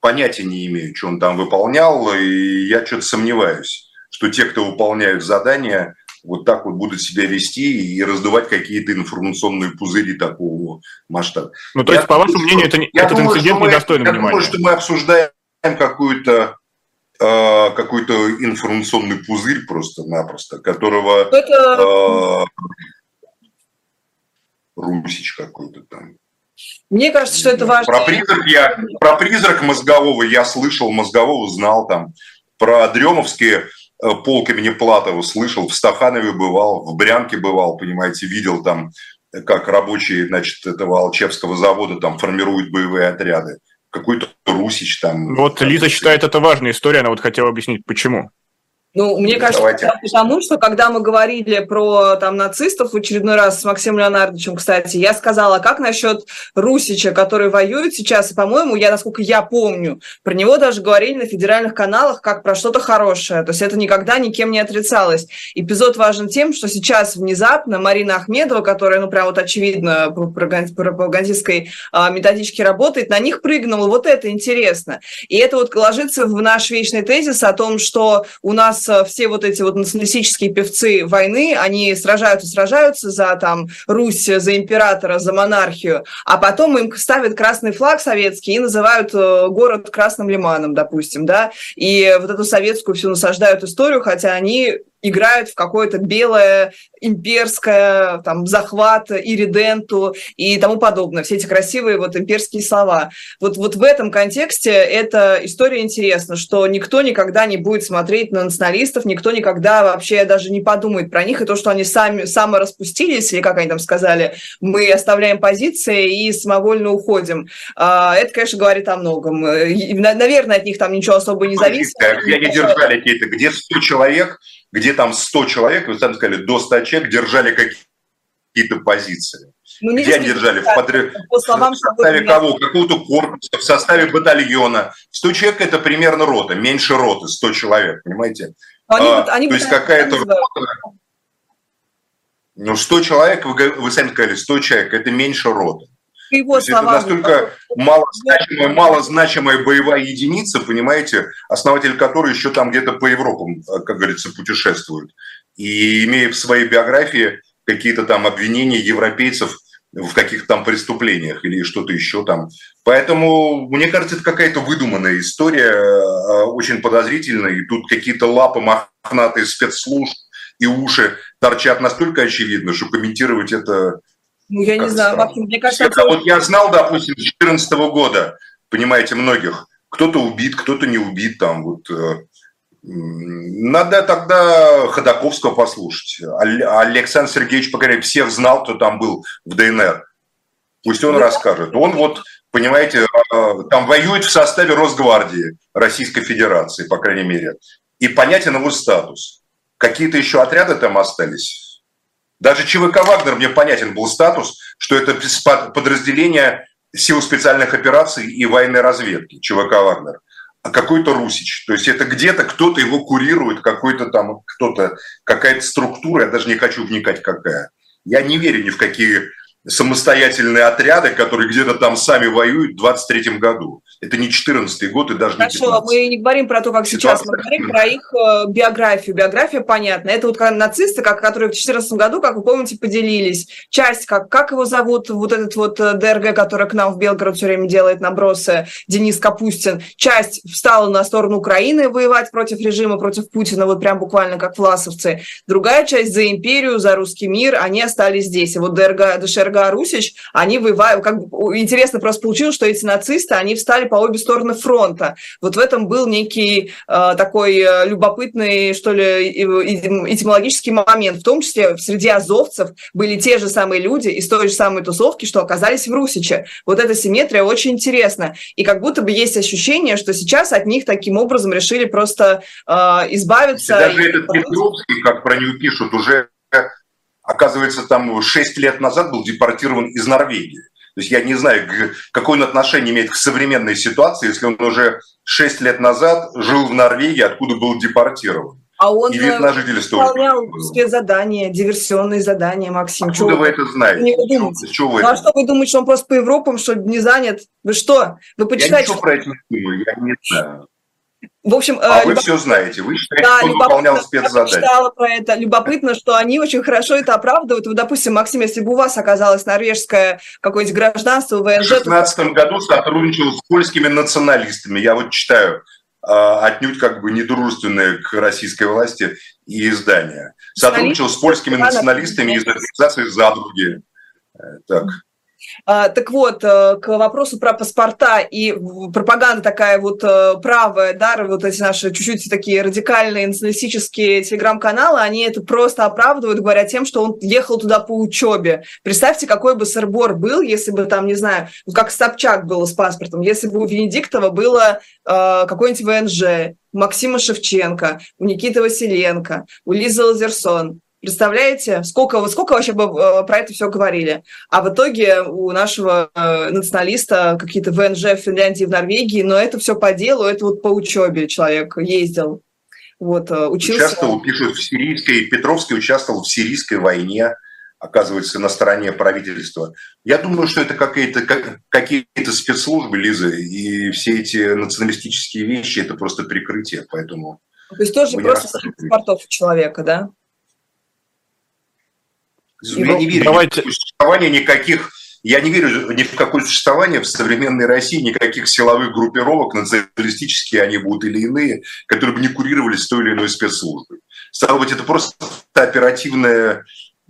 Понятия не имею, что он там выполнял, и я что-то сомневаюсь, что те, кто выполняют задания, вот так вот будут себя вести и раздувать какие-то информационные пузыри такого масштаба. Ну, то есть, я по вашему мнению, это, я этот думаю, инцидент недостойный внимания? Я думаю, что мы обсуждаем какую-то э, какой-то информационный пузырь просто-напросто, которого это... э, Русич какой-то там. Мне кажется, что это важно. Про призрак, я, про призрак мозгового я слышал, мозгового знал там. Про Дремовские полк имени Платова слышал, в Стаханове бывал, в Брянке бывал, понимаете, видел там, как рабочие, значит, этого Алчевского завода там формируют боевые отряды. Какой-то Русич там. Вот Лиза считает это важной историей, она вот хотела объяснить, почему. Ну, мне кажется, Давайте. потому что, когда мы говорили про там нацистов в очередной раз с Максимом Леонардовичем, кстати, я сказала, как насчет Русича, который воюет сейчас, и, по-моему, я, насколько я помню, про него даже говорили на федеральных каналах как про что-то хорошее, то есть это никогда никем не отрицалось. Эпизод важен тем, что сейчас внезапно Марина Ахмедова, которая, ну, прям вот очевидно по пропагандистской а, методичке работает, на них прыгнула, вот это интересно. И это вот ложится в наш вечный тезис о том, что у нас нас э, все вот эти вот националистические певцы войны, они сражаются, сражаются за там Русь, за императора, за монархию, а потом им ставят красный флаг советский и называют э, город Красным Лиманом, допустим, да, и вот эту советскую всю насаждают историю, хотя они играют в какое-то белое имперское, там, захват, ириденту и тому подобное. Все эти красивые вот имперские слова. Вот, вот в этом контексте эта история интересна, что никто никогда не будет смотреть на националистов, никто никогда вообще даже не подумает про них, и то, что они сами самораспустились, или как они там сказали, мы оставляем позиции и самовольно уходим. А, это, конечно, говорит о многом. Наверное, от них там ничего особо не зависит. Где они держали какие-то, где 100 человек, где там 100 человек, вы сами сказали, до 100 человек держали какие-то позиции. Ну, где они держали? В, подр... по словам, в составе кого? Какого-то корпуса, в составе батальона. 100 человек – это примерно рота, меньше роты, 100 человек, понимаете? Они, а, они то есть какая-то рота... Ну, 100 человек, вы, вы сами сказали, 100 человек – это меньше роты его словам. Это настолько малозначимая, малозначимая боевая единица, понимаете, основатель которой еще там где-то по Европам, как говорится, путешествует. И имея в своей биографии какие-то там обвинения европейцев в каких-то там преступлениях или что-то еще там. Поэтому, мне кажется, это какая-то выдуманная история, э, очень подозрительная, и тут какие-то лапы мохнатые спецслужб и уши торчат настолько очевидно, что комментировать это ну, я не знаю, Максим, мне кажется... Это, вот я знал, допустим, с 2014 года, понимаете, многих, кто-то убит, кто-то не убит, там вот... Э, надо тогда Ходаковского послушать. Александр Сергеевич Покоряев всех знал, кто там был в ДНР. Пусть он да. расскажет. Он вот, понимаете, э, там воюет в составе Росгвардии Российской Федерации, по крайней мере. И понятен его статус. Какие-то еще отряды там остались даже ЧВК «Вагнер» мне понятен был статус, что это подразделение сил специальных операций и военной разведки ЧВК «Вагнер». А какой-то Русич. То есть это где-то кто-то его курирует, какой-то там кто-то, какая-то структура, я даже не хочу вникать какая. Я не верю ни в какие самостоятельные отряды, которые где-то там сами воюют в 23 году. Это не 14 год и даже Хорошо, не 15 мы не говорим про то, как сейчас, мы говорим про их э, биографию. Биография понятна. Это вот нацисты, как, которые в 14 году, как вы помните, поделились. Часть, как, как его зовут, вот этот вот э, ДРГ, который к нам в Белгород все время делает набросы, Денис Капустин. Часть встала на сторону Украины воевать против режима, против Путина, вот прям буквально как власовцы. Другая часть за империю, за русский мир, они остались здесь. И вот ДРГ, ДШРГ Русич, они воевают, как бы интересно просто получилось, что эти нацисты, они встали по обе стороны фронта. Вот в этом был некий э, такой э, любопытный, что ли, этимологический момент. В том числе среди азовцев были те же самые люди из той же самой тусовки, что оказались в Русиче. Вот эта симметрия очень интересна. И как будто бы есть ощущение, что сейчас от них таким образом решили просто э, избавиться. И даже и... этот Петровский, как про него пишут, уже оказывается, там 6 лет назад был депортирован из Норвегии. То есть я не знаю, какое он отношение имеет к современной ситуации, если он уже 6 лет назад жил в Норвегии, откуда был депортирован. А он и вид на жительство выполнял спецзадания, диверсионные задания, Максим. Откуда вы это знаете? Не вы Что вы ну, а что вы думаете, что он просто по Европам, что не занят? Вы что? Вы почитайте. Я ничего про это не думаю, я не знаю. В общем, а любоп... вы все знаете, вы считаете, да, он выполнял спецзадание. Я читала про это. Любопытно, что они очень хорошо это оправдывают. Вот, допустим, Максим, если бы у вас оказалось норвежское какое-нибудь гражданство, ВНЖ... В 2016 то... году сотрудничал с польскими националистами. Я вот читаю а, отнюдь как бы недружественные к российской власти и издания. Сотрудничал с польскими националистами из организации «Задруги». Э, так. А, так вот, э, к вопросу про паспорта и пропаганда такая вот э, правая, да, вот эти наши чуть-чуть такие радикальные националистические телеграм-каналы, они это просто оправдывают, говоря тем, что он ехал туда по учебе. Представьте, какой бы сырбор был, если бы там, не знаю, как Собчак было с паспортом, если бы у Венедиктова было э, какой-нибудь ВНЖ, у Максима Шевченко, у Никиты Василенко, у Лизы Лазерсон. Представляете, сколько, сколько вообще бы э, про это все говорили? А в итоге у нашего э, националиста какие-то ВНЖ в Финляндии, в Норвегии, но это все по делу, это вот по учебе человек ездил. Вот, э, учился. Участвовал, пишут, в сирийской, Петровский участвовал в сирийской войне, оказывается, на стороне правительства. Я думаю, что это какие-то какие спецслужбы, Лиза, и все эти националистические вещи – это просто прикрытие, поэтому… То есть тоже просто паспортов человека, да? Я не верю Давайте... в существование никаких я не верю ни в какое существование в современной России никаких силовых группировок, националистические они будут или иные, которые бы не курировались той или иной спецслужбой. Стало быть, это просто оперативная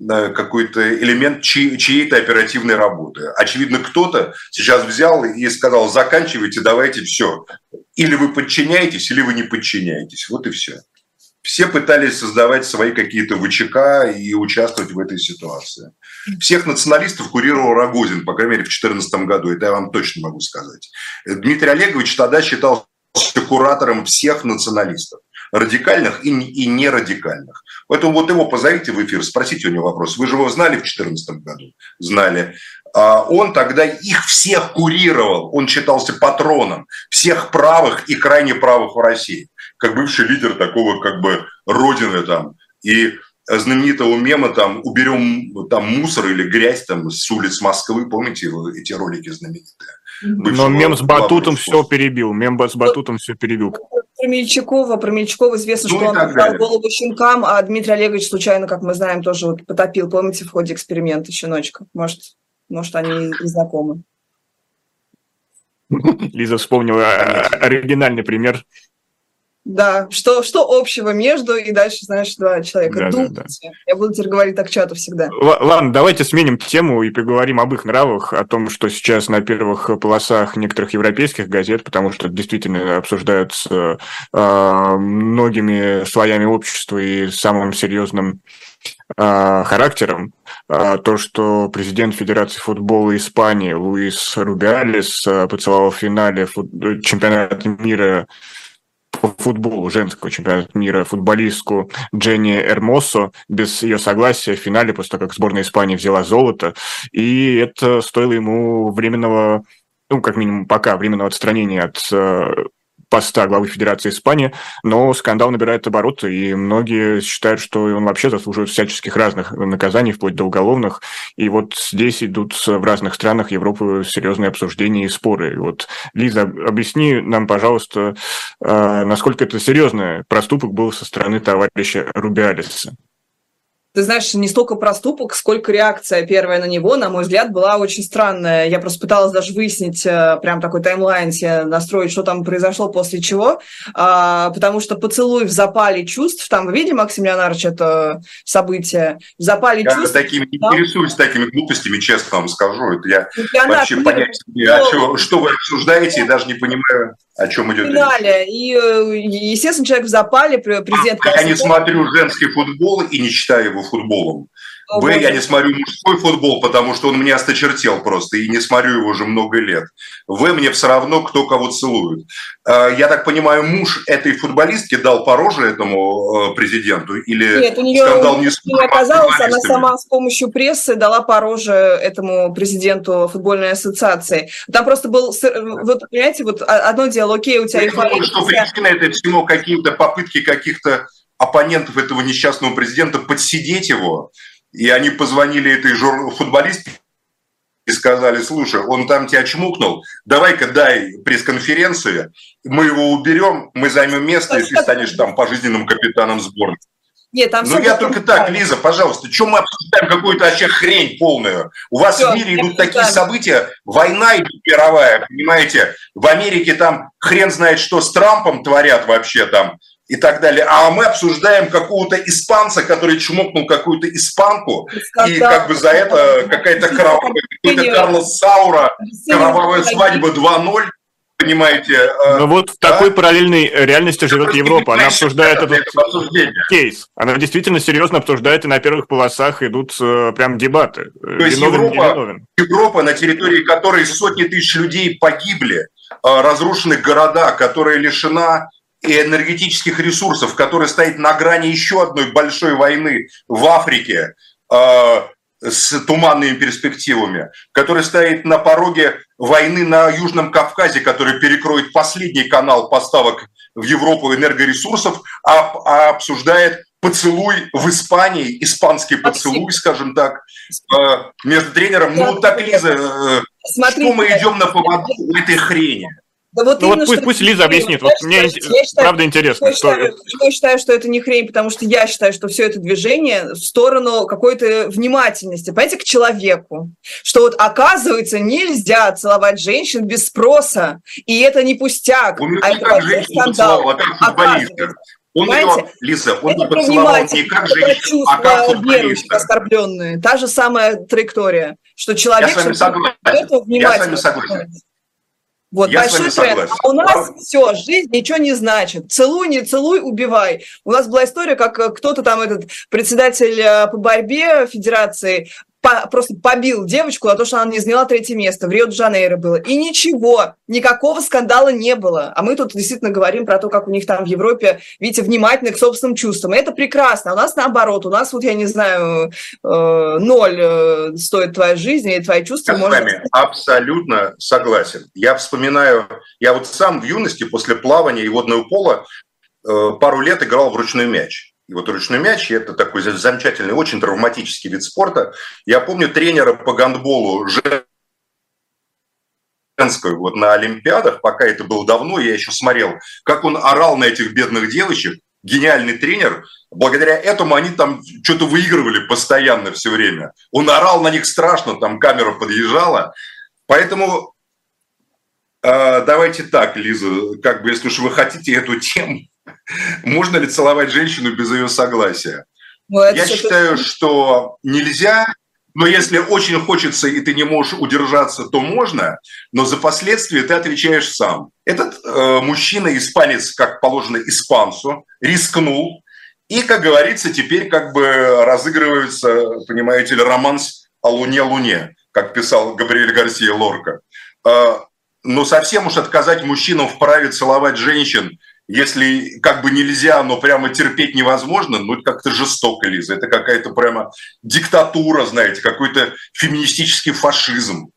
какой-то элемент чьей-то оперативной работы. Очевидно, кто-то сейчас взял и сказал, заканчивайте, давайте все. Или вы подчиняетесь, или вы не подчиняетесь. Вот и все все пытались создавать свои какие-то ВЧК и участвовать в этой ситуации. Всех националистов курировал Рогозин, по крайней мере, в 2014 году, это я вам точно могу сказать. Дмитрий Олегович тогда считался куратором всех националистов радикальных и, и нерадикальных. Поэтому вот его позовите в эфир, спросите у него вопрос. Вы же его знали в 2014 году? Знали. А он тогда их всех курировал, он считался патроном всех правых и крайне правых в России как бывший лидер такого как бы родины там. И знаменитого мема там «Уберем там мусор или грязь там с улиц Москвы», помните эти ролики знаменитые? Бывшего Но мем с Батутом все перебил, мем с Батутом все перебил. Про Мельчакова, про Мельчакова известно, ну, что он дал голову щенкам, а Дмитрий Олегович случайно, как мы знаем, тоже вот потопил, помните, в ходе эксперимента щеночка. Может, может они и знакомы. Лиза вспомнила оригинальный пример да, что, что общего между и дальше, знаешь, два человека. Да, Думайте. Да, да. Я буду теперь говорить так чату всегда. Л- ладно, давайте сменим тему и поговорим об их нравах, о том, что сейчас на первых полосах некоторых европейских газет, потому что действительно обсуждаются э, многими слоями общества и самым серьезным э, характером. Э, то, что президент Федерации футбола Испании Луис Рубиалис э, поцеловал в финале фут- чемпионата мира по футболу женского чемпионата мира футболистку Дженни Эрмосо без ее согласия в финале, после того, как сборная Испании взяла золото. И это стоило ему временного, ну, как минимум, пока временного отстранения от э, поста главы Федерации Испании, но скандал набирает обороты, и многие считают, что он вообще заслуживает всяческих разных наказаний, вплоть до уголовных. И вот здесь идут в разных странах Европы серьезные обсуждения и споры. Вот, Лиза, объясни нам, пожалуйста, э, насколько это серьезный проступок был со стороны товарища Рубиалиса ты знаешь, не столько проступок, сколько реакция первая на него, на мой взгляд, была очень странная. Я просто пыталась даже выяснить э, прям такой таймлайн себе настроить, что там произошло после чего, а, потому что поцелуй в запале чувств, там вы видели, Максим Леонардович, это событие, в запале я чувств... такими не там... интересуюсь такими глупостями, честно вам скажу. Это я Леонард, вообще понять, но... что, что вы обсуждаете, и даже не понимаю, о чем идет речь. И, э, естественно, человек в запале, президент... А, я не смотрю женский футбол и не читаю его футболом. Б, я не смотрю мужской футбол, потому что он мне осточертел просто, и не смотрю его уже много лет. В, мне все равно, кто кого целует. А, я так понимаю, муж этой футболистки дал по роже этому э, президенту? Или Нет, у нее скандал не, не оказалось, она сама с помощью прессы дала по роже этому президенту футбольной ассоциации. Там просто был, вот, понимаете, вот одно дело, окей, у тебя... Я думаю, что причина это всему какие-то попытки каких-то оппонентов этого несчастного президента подсидеть его, и они позвонили этой жур... футболистке и сказали, слушай, он там тебя чмукнул, давай-ка дай пресс-конференцию, мы его уберем, мы займем место, и ты станешь там пожизненным капитаном сборной. Нет, там ну я только так, Лиза, пожалуйста, что мы обсуждаем какую-то вообще хрень полную? У вас все, в мире идут такие события, война идет мировая, понимаете? В Америке там хрен знает, что с Трампом творят вообще там и так далее. А мы обсуждаем какого-то испанца, который чмокнул какую-то испанку, и как бы за это какая-то кровавая, какой-то Карлос Саура, кровавая свадьба 2.0, понимаете. Э, ну вот в да? такой параллельной реальности живет Европа. Она обсуждает этот кейс. Она действительно серьезно обсуждает, и на первых полосах идут э, прям дебаты. То есть Европа, Европа, на территории которой сотни тысяч людей погибли, э, разрушены города, которая лишена и энергетических ресурсов, который стоит на грани еще одной большой войны в Африке э, с туманными перспективами, который стоит на пороге войны на Южном Кавказе, который перекроет последний канал поставок в Европу энергоресурсов, а, а обсуждает поцелуй в Испании, испанский поцелуй, скажем так, э, между тренером. Ну, так, Лиза, э, что мы идем на поводу этой хрени? Да вот, ну вот пусть, пусть Лиза объяснит. Вот мне я правда интересно. Я, что... считаю, я считаю, что это не хрень, потому что я считаю, что все это движение в сторону какой-то внимательности, понимаете, к человеку. Что вот оказывается нельзя целовать женщин без спроса, и это не пустяк, он а это скандал. Он Понимаете? ее, Лиза, он это поцеловал не как женщину, а как футболиста. оскорбленные. Та же самая траектория, что человек... Я с вами согласен. Я с вами согласен. Вот Я большой тренд. А у нас все, жизнь ничего не значит. Целуй, не целуй, убивай. У нас была история, как э, кто-то там, этот председатель э, по борьбе Федерации, по, просто побил девочку за то, что она не заняла третье место. В Рио-де-Жанейро было. И ничего, никакого скандала не было. А мы тут действительно говорим про то, как у них там в Европе, видите, внимательны к собственным чувствам. И это прекрасно. А у нас наоборот. У нас вот, я не знаю, э, ноль э, стоит твоя жизнь и твои чувства. Я может... с вами абсолютно согласен. Я вспоминаю, я вот сам в юности после плавания и водного пола э, пару лет играл в ручной мяч. И вот ручной мяч – это такой замечательный, очень травматический вид спорта. Я помню тренера по гандболу женскую вот на Олимпиадах, пока это было давно, я еще смотрел, как он орал на этих бедных девочек, гениальный тренер. Благодаря этому они там что-то выигрывали постоянно все время. Он орал на них страшно, там камера подъезжала. Поэтому э, давайте так, Лиза, как бы если уж вы хотите эту тему можно ли целовать женщину без ее согласия? Ну, Я считаю, что нельзя, но если очень хочется и ты не можешь удержаться, то можно, но за последствия ты отвечаешь сам. Этот э, мужчина, испанец, как положено испанцу, рискнул, и, как говорится, теперь как бы разыгрывается, понимаете ли, романс о Луне-Луне, как писал Габриэль Гарсия Лорка. Э, но совсем уж отказать мужчинам в праве целовать женщин – если как бы нельзя, но прямо терпеть невозможно, ну это как-то жестоко, Лиза. Это какая-то прямо диктатура, знаете, какой-то феминистический фашизм.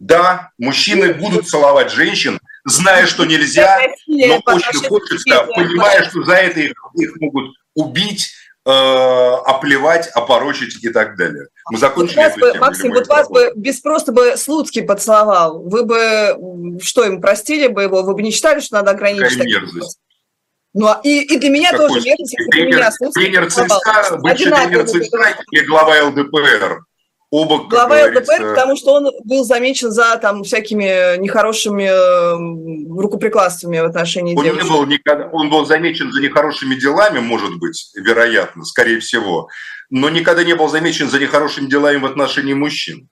Да, мужчины будут целовать женщин, зная, что нельзя, но очень хочется, понимая, что за это их, их могут убить, э, оплевать, опорочить и так далее. Мы закончили вот эту бы, тему. Максим, вот вас бы без просто бы Слуцкий поцеловал, вы бы что, им простили бы его, вы бы не считали, что надо ограничить? Какая мерзость. Ну, а и, и для меня Какой тоже мерзость, если тренер, меня Слуцкий Тренер ЦСКА, бывший тренер ЦСКА или глава ЛДПР? Оба, Глава ЛДПР, потому что он был замечен за там всякими нехорошими рукоприкладствами в отношении он девушек. Не был никогда, он был замечен за нехорошими делами, может быть, вероятно, скорее всего, но никогда не был замечен за нехорошими делами в отношении мужчин.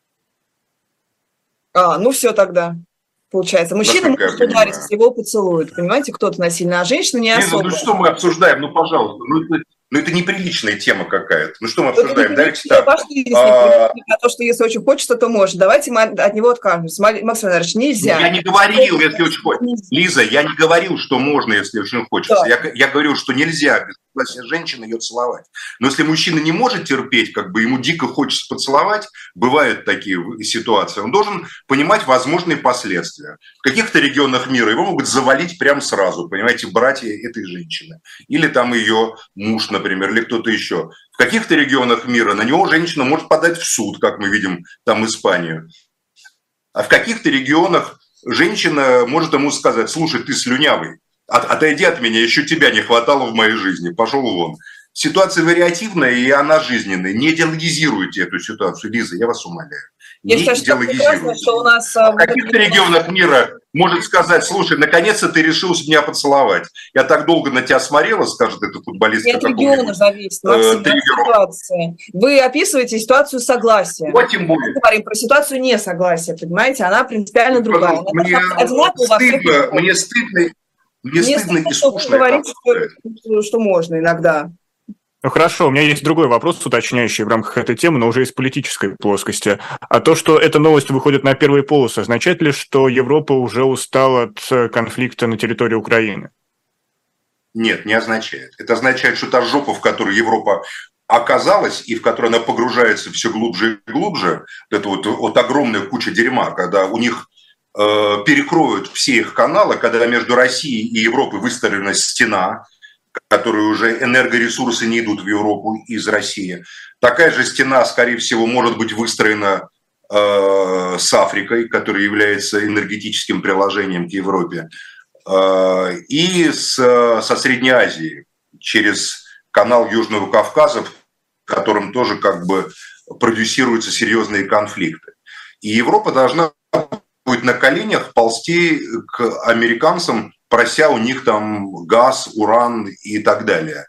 А, ну все тогда. Получается, мужчина может ударить, если его поцелуют. Понимаете, кто-то насильно, а женщина не Лиза, особо. Ну что мы обсуждаем? Ну, пожалуйста. Ну, ну, это неприличная тема какая-то. Ну, что мы обсуждаем? Давайте так. А... а то, что если очень хочется, то может. Давайте мы от него откажемся. Максим Иванович, нельзя. Я не говорил, если очень хочется. Лиза, я не говорил, что можно, если очень хочется. Я, я говорю, что нельзя без согласия женщины ее целовать. Но если мужчина не может терпеть, как бы ему дико хочется поцеловать, бывают такие ситуации, он должен понимать возможные последствия. В каких-то регионах мира его могут завалить прямо сразу, понимаете, братья этой женщины. Или там ее муж, например например, или кто-то еще. В каких-то регионах мира на него женщина может подать в суд, как мы видим там Испанию. А в каких-то регионах женщина может ему сказать, слушай, ты слюнявый, отойди от меня, еще тебя не хватало в моей жизни, пошел вон. Ситуация вариативная, и она жизненная. Не идеологизируйте эту ситуацию, Лиза, я вас умоляю. Я считаю, что прекрасно, что у нас... А в каких-то регионах мира может сказать, слушай, наконец-то ты решился меня поцеловать. Я так долго на тебя смотрела, скажет этот футболист. Нет региона зависит, Максим, э, ситуации. Вы описываете ситуацию согласия. Вот тем более. Мы говорим про ситуацию несогласия, понимаете? Она принципиально другая. Она мне, стыдно, мне стыдно, мне, мне стыдно и скучно. Говорить, что, что можно иногда. Ну хорошо, у меня есть другой вопрос, уточняющий в рамках этой темы, но уже из политической плоскости. А то, что эта новость выходит на первые полосы, означает ли, что Европа уже устала от э, конфликта на территории Украины? Нет, не означает. Это означает, что та жопа, в которой Европа оказалась и в которой она погружается все глубже и глубже, это вот, вот огромная куча дерьма, когда у них э, перекроют все их каналы, когда между Россией и Европой выстроена стена, которые уже энергоресурсы не идут в Европу из России. Такая же стена, скорее всего, может быть выстроена э, с Африкой, которая является энергетическим приложением к Европе, э, и с, со Средней Азией через канал Южного Кавказа, в котором тоже как бы продюсируются серьезные конфликты. И Европа должна будет на коленях ползти к американцам прося у них там газ, уран и так далее.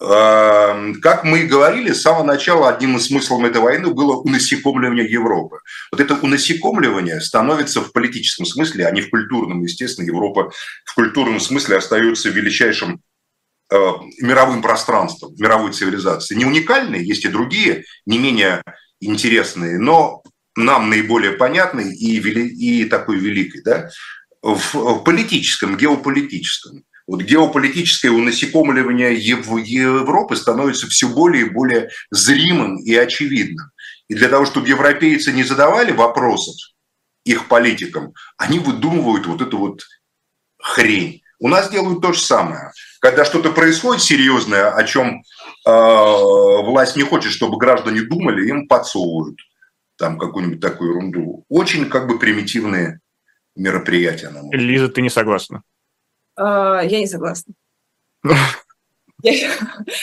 Эм, как мы и говорили, с самого начала одним из смыслов этой войны было унасекомливание Европы. Вот это унасекомливание становится в политическом смысле, а не в культурном. Естественно, Европа в культурном смысле остается величайшим э, мировым пространством, мировой цивилизации. Не уникальные, есть и другие, не менее интересные, но нам наиболее понятный и, вели, и такой великий. Да? В политическом, геополитическом. Вот геополитическое унасекомливание Европы становится все более и более зримым и очевидным. И для того, чтобы европейцы не задавали вопросов их политикам, они выдумывают вот эту вот хрень. У нас делают то же самое. Когда что-то происходит серьезное, о чем э, власть не хочет, чтобы граждане думали, им подсовывают там какую-нибудь такую ерунду. Очень как бы примитивные мероприятия. Лиза, ты не согласна? А, я не согласна. Я,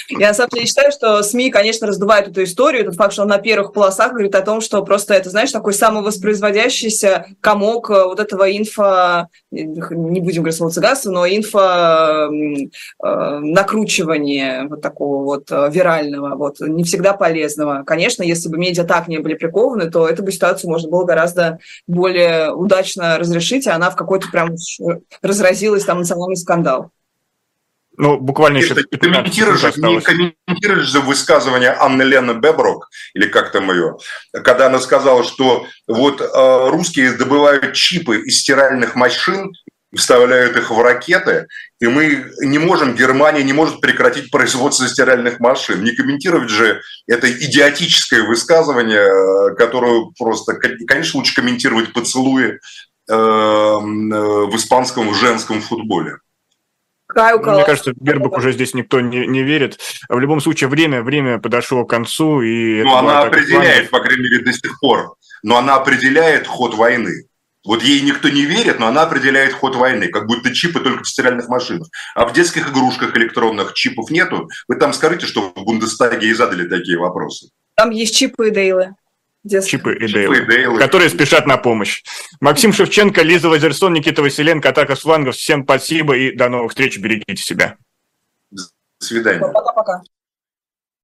я самом деле считаю, что СМИ, конечно, раздувают эту историю. Тот факт, что он на первых полосах говорит о том, что просто это, знаешь, такой самовоспроизводящийся комок э, вот этого инфо, не будем говорить слово цыганство, но инфо э, накручивания вот такого вот э, вирального, вот не всегда полезного. Конечно, если бы медиа так не были прикованы, то эту бы ситуацию можно было гораздо более удачно разрешить, и она в какой-то прям разразилась там национальный скандал. Ну, буквально еще ты комментируешь, не комментируешь же высказывание Анны Лены Беброк, или как там ее, когда она сказала, что вот э, русские добывают чипы из стиральных машин, вставляют их в ракеты, и мы не можем, Германия не может прекратить производство стиральных машин. Не комментировать же это идиотическое высказывание, э, которое просто, конечно, лучше комментировать поцелуи в испанском женском футболе. Мне кажется, Бербак уже здесь никто не, не верит. В любом случае, время, время подошло к концу. И ну, она определяет, по крайней мере, до сих пор. Но она определяет ход войны. Вот ей никто не верит, но она определяет ход войны, как будто чипы только в стиральных машинах. А в детских игрушках электронных чипов нету. Вы там скажите, что в Бундестаге и задали такие вопросы. Там есть чипы и дейлы. Чипы и Дейлы, Чипы и Дейлы, которые спешат на помощь. Максим Шевченко, Лиза Лазерсон, Никита Василенко, Атака с флангов. Всем спасибо и до новых встреч. Берегите себя. До свидания. Пока-пока.